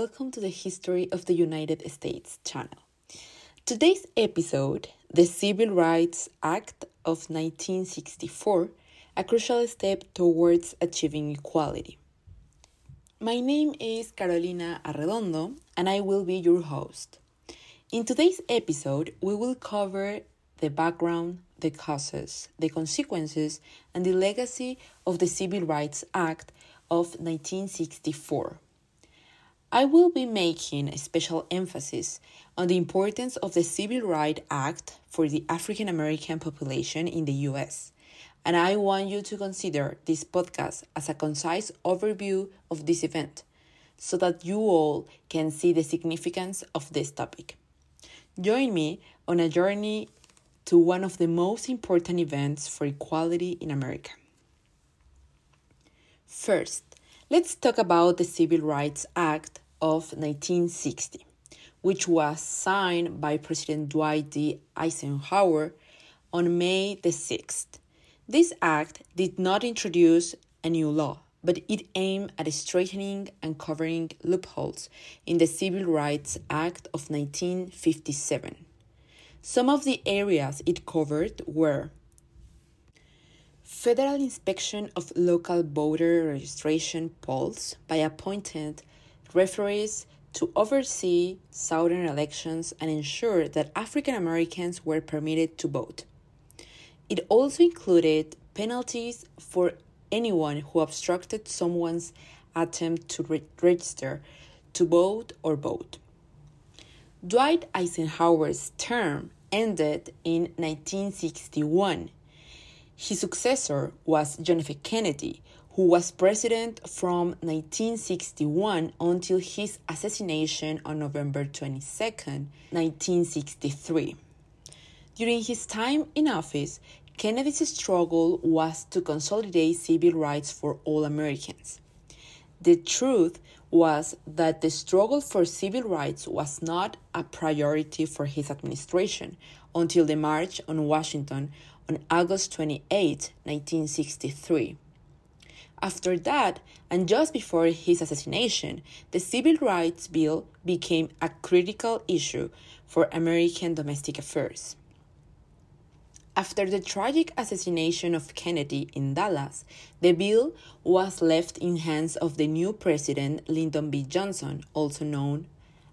welcome to the History of the United States channel. Today's episode, the Civil Rights Act of 1964, a crucial step towards achieving equality. My name is Carolina Arredondo, and I will be your host. In today's episode, we will cover the background, the causes, the consequences, and the legacy of the Civil Rights Act of 1964. I will be making a special emphasis on the importance of the Civil Rights Act for the African American population in the US. And I want you to consider this podcast as a concise overview of this event so that you all can see the significance of this topic. Join me on a journey to one of the most important events for equality in America. First, let's talk about the Civil Rights Act of 1960, which was signed by President Dwight D. Eisenhower on May the 6th. This act did not introduce a new law, but it aimed at straightening and covering loopholes in the Civil Rights Act of 1957. Some of the areas it covered were federal inspection of local voter registration polls by appointed referees to oversee Southern elections and ensure that African Americans were permitted to vote. It also included penalties for anyone who obstructed someone's attempt to re- register to vote or vote. Dwight Eisenhower's term ended in 1961. His successor was John F. Kennedy, who was president from 1961 until his assassination on November 22, 1963. During his time in office, Kennedy's struggle was to consolidate civil rights for all Americans. The truth was that the struggle for civil rights was not a priority for his administration until the March on Washington on August 28, 1963. After that, and just before his assassination, the Civil Rights Bill became a critical issue for American domestic affairs. After the tragic assassination of Kennedy in Dallas, the bill was left in hands of the new president Lyndon B. Johnson, also known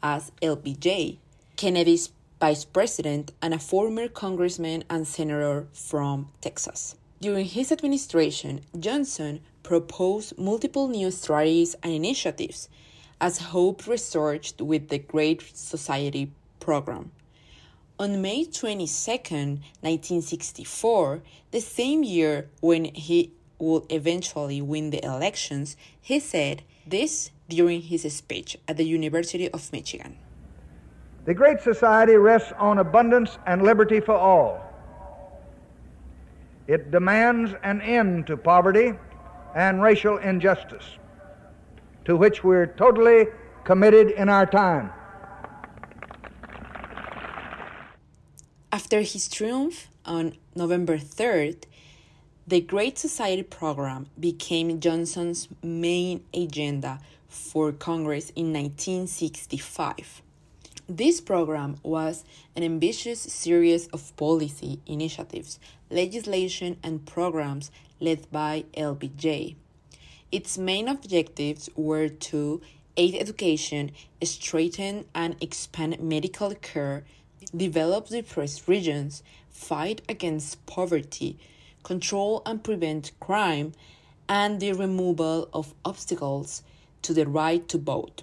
as LBJ, Kennedy's vice president and a former congressman and senator from Texas. During his administration, Johnson proposed multiple new strategies and initiatives as hope resurged with the Great Society program. On May 22, 1964, the same year when he would eventually win the elections, he said this during his speech at the University of Michigan. The Great Society rests on abundance and liberty for all. It demands an end to poverty and racial injustice, to which we're totally committed in our time. After his triumph on November 3rd, the Great Society program became Johnson's main agenda for Congress in 1965. This program was an ambitious series of policy initiatives, legislation, and programs led by LBJ. Its main objectives were to aid education, strengthen and expand medical care, develop depressed regions, fight against poverty, control and prevent crime, and the removal of obstacles to the right to vote.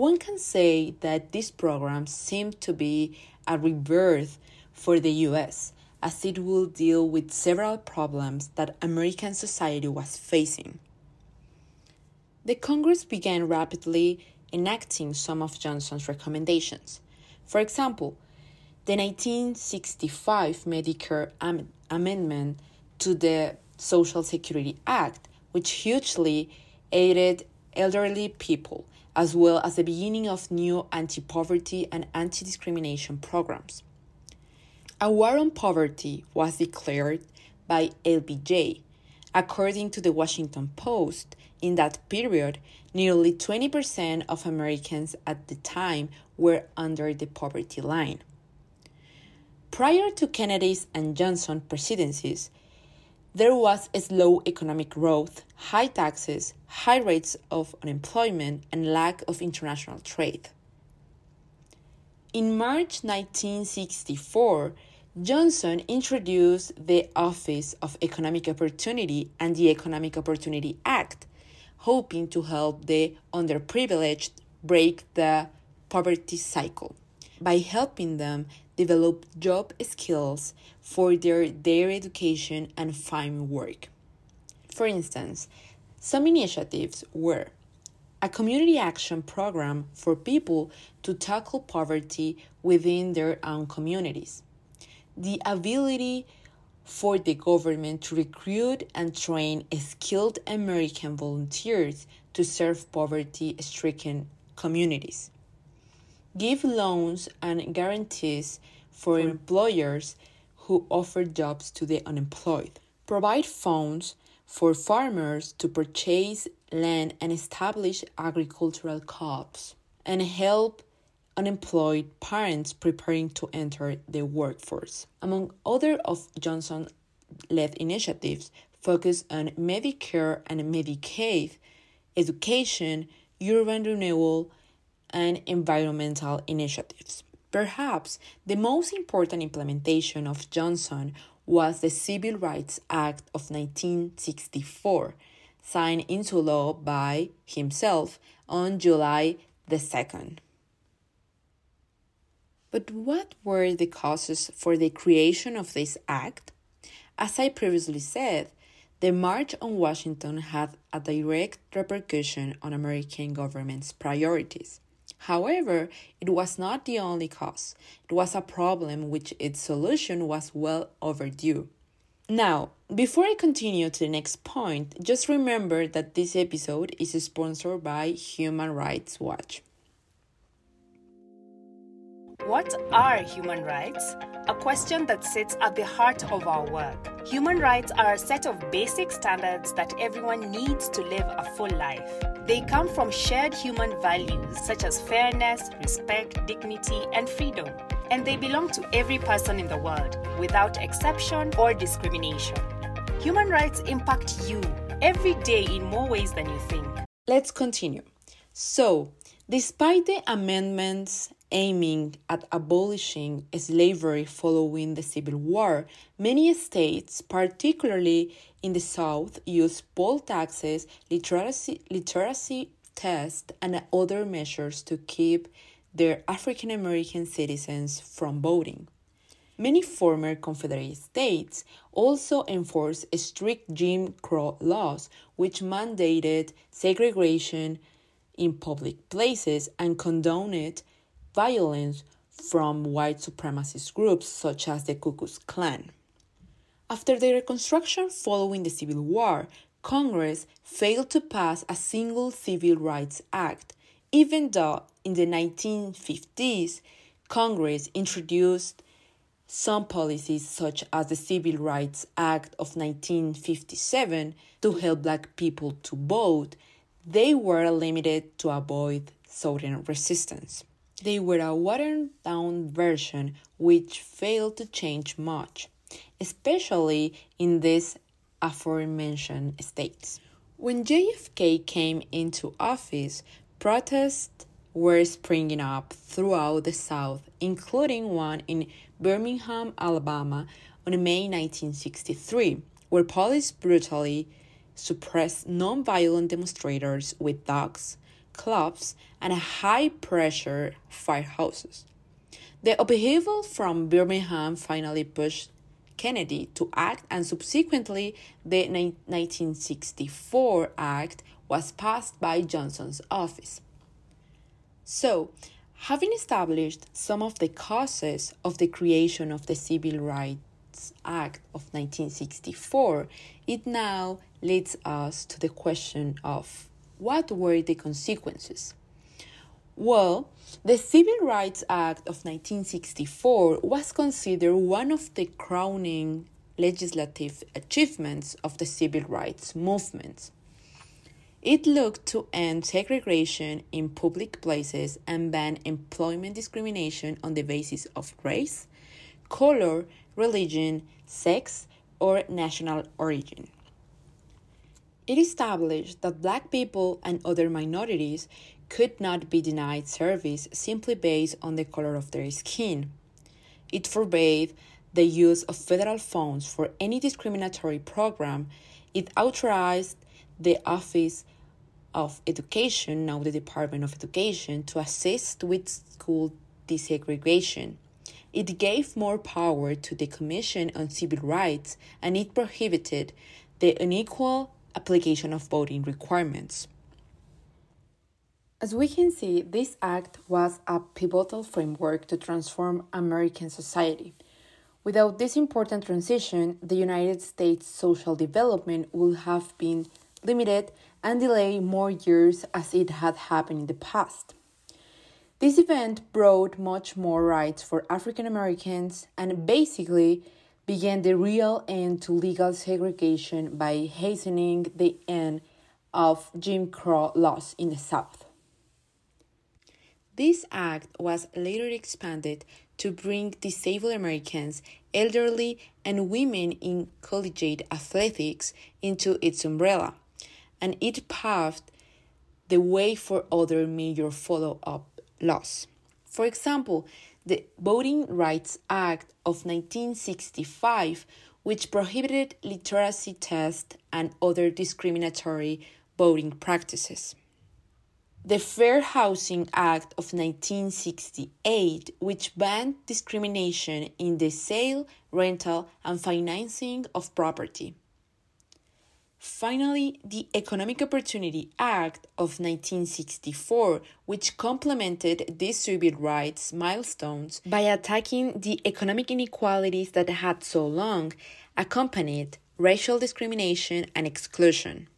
One can say that this program seemed to be a rebirth for the US as it will deal with several problems that American society was facing. The Congress began rapidly enacting some of Johnson's recommendations. For example, the 1965 Medicare am- Amendment to the Social Security Act, which hugely aided elderly people as well as the beginning of new anti poverty and anti discrimination programs. A war on poverty was declared by LBJ, According to the Washington Post, in that period, nearly 20% of Americans at the time were under the poverty line. Prior to Kennedy's and Johnson presidencies, there was slow economic growth, high taxes, high rates of unemployment, and lack of international trade. In March 1964, Johnson introduced the Office of Economic Opportunity and the Economic Opportunity Act, hoping to help the underprivileged break the poverty cycle by helping them develop job skills for their, their education and find work. For instance, some initiatives were a community action program for people to tackle poverty within their own communities, the ability for the government to recruit and train skilled American volunteers to serve poverty stricken communities give loans and guarantees for employers who offer jobs to the unemployed, provide funds for farmers to purchase land and establish agricultural co-ops, and help unemployed parents preparing to enter the workforce. Among other of Johnson led initiatives focus on Medicare and Medicaid, education, urban renewal, and environmental initiatives. Perhaps the most important implementation of Johnson was the Civil Rights Act of 1964, signed into law by himself on July the 2nd. But what were the causes for the creation of this act? As I previously said, the March on Washington had a direct repercussion on American government's priorities. However, it was not the only cause. It was a problem which its solution was well overdue. Now, before I continue to the next point, just remember that this episode is sponsored by Human Rights Watch. What are human rights? A question that sits at the heart of our work. Human rights are a set of basic standards that everyone needs to live a full life. They come from shared human values such as fairness, respect, dignity, and freedom. And they belong to every person in the world without exception or discrimination. Human rights impact you every day in more ways than you think. Let's continue. So, despite the amendments aiming at abolishing slavery following the Civil War, many states, particularly in the South, used poll taxes, literacy, literacy tests, and other measures to keep their African American citizens from voting. Many former Confederate states also enforced strict Jim Crow laws, which mandated segregation in public places and condoned violence from white supremacist groups such as the Ku Klux Klan. After the Reconstruction following the Civil War, Congress failed to pass a single Civil Rights Act, even though in the 1950s Congress introduced some policies, such as the Civil Rights Act of 1957, to help black people to vote, they were limited to avoid Southern resistance. They were a watered down version which failed to change much, especially in these aforementioned states. When JFK came into office, protests were springing up throughout the South, including one in Birmingham, Alabama on May 1963, where police brutally suppressed non-violent demonstrators with dogs, clubs, and high pressure firehouses. The upheaval from Birmingham finally pushed Kennedy to act, and subsequently, the 1964 Act was passed by Johnson's office. So, having established some of the causes of the creation of the Civil Rights Act of 1964, it now leads us to the question of what were the consequences? Well, the Civil Rights Act of 1964 was considered one of the crowning legislative achievements of the civil rights movement. It looked to end segregation in public places and ban employment discrimination on the basis of race, color, religion, sex, or national origin. It established that black people and other minorities could not be denied service simply based on the color of their skin. It forbade the use of federal funds for any discriminatory program. It authorized the Office of Education, now the Department of Education, to assist with school desegregation. It gave more power to the Commission on Civil Rights and it prohibited the unequal application of voting requirements. As we can see, this act was a pivotal framework to transform American society. Without this important transition, the United States social development would have been limited and delayed more years as it had happened in the past. This event brought much more rights for African Americans and basically began the real end to legal segregation by hastening the end of Jim Crow laws in the South. This act was later expanded to bring disabled Americans, elderly, and women in collegiate athletics into its umbrella and it paved the way for other major follow up laws. For example, the Voting Rights Act of 1965, which prohibited literacy tests and other discriminatory voting practices. The Fair Housing Act of 1968, which banned discrimination in the sale, rental, and financing of property. Finally, the Economic Opportunity Act of 1964, which complemented these civil rights milestones by attacking the economic inequalities that had so long accompanied racial discrimination and exclusion.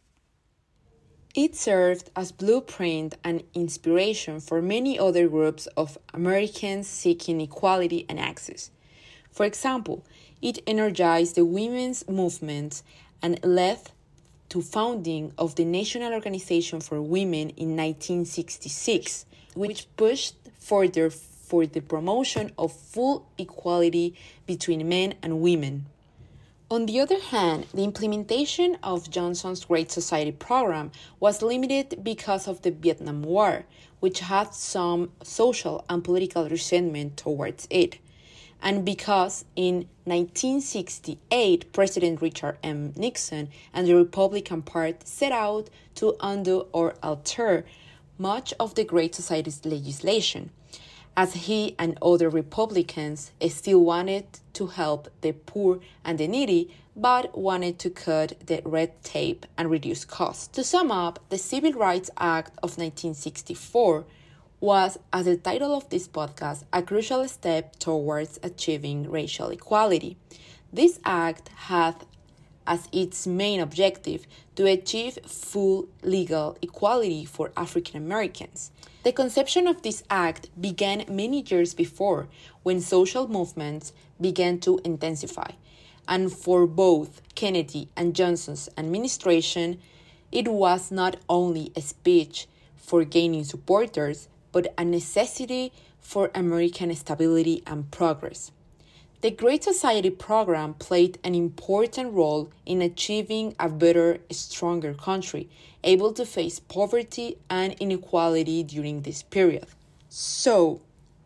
It served as blueprint and inspiration for many other groups of Americans seeking equality and access. For example, it energized the women's movement and led to founding of the National Organization for Women in 1966, which pushed further for the promotion of full equality between men and women. On the other hand, the implementation of Johnson's Great Society program was limited because of the Vietnam War, which had some social and political resentment towards it and because in 1968 President Richard M. Nixon and the Republican Party set out to undo or alter much of the Great Society's legislation, as he and other Republicans still wanted to help the poor and the needy, but wanted to cut the red tape and reduce costs. To sum up, the Civil Rights Act of 1964 was, as the title of this podcast, a crucial step towards achieving racial equality. This act had as its main objective to achieve full legal equality for African Americans. The conception of this act began many years before when social movements began to intensify. And for both Kennedy and Johnson's administration, it was not only a speech for gaining supporters, but a necessity for American stability and progress. The Great Society program played an important role in achieving a better, stronger country, able to face poverty and inequality during this period. So,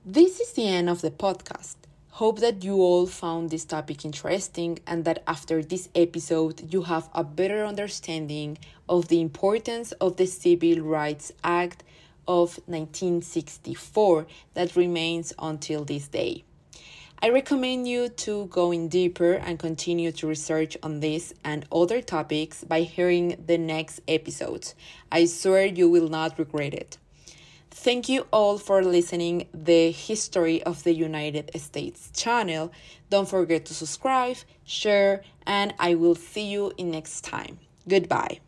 this is the end of the podcast. Hope that you all found this topic interesting and that after this episode you have a better understanding of the importance of the Civil Rights Act of 1964 that remains until this day. I recommend you to go in deeper and continue to research on this and other topics by hearing the next episodes. I swear you will not regret it. Thank you all for listening the History of the United States channel. Don't forget to subscribe, share, and I will see you in next time. Goodbye.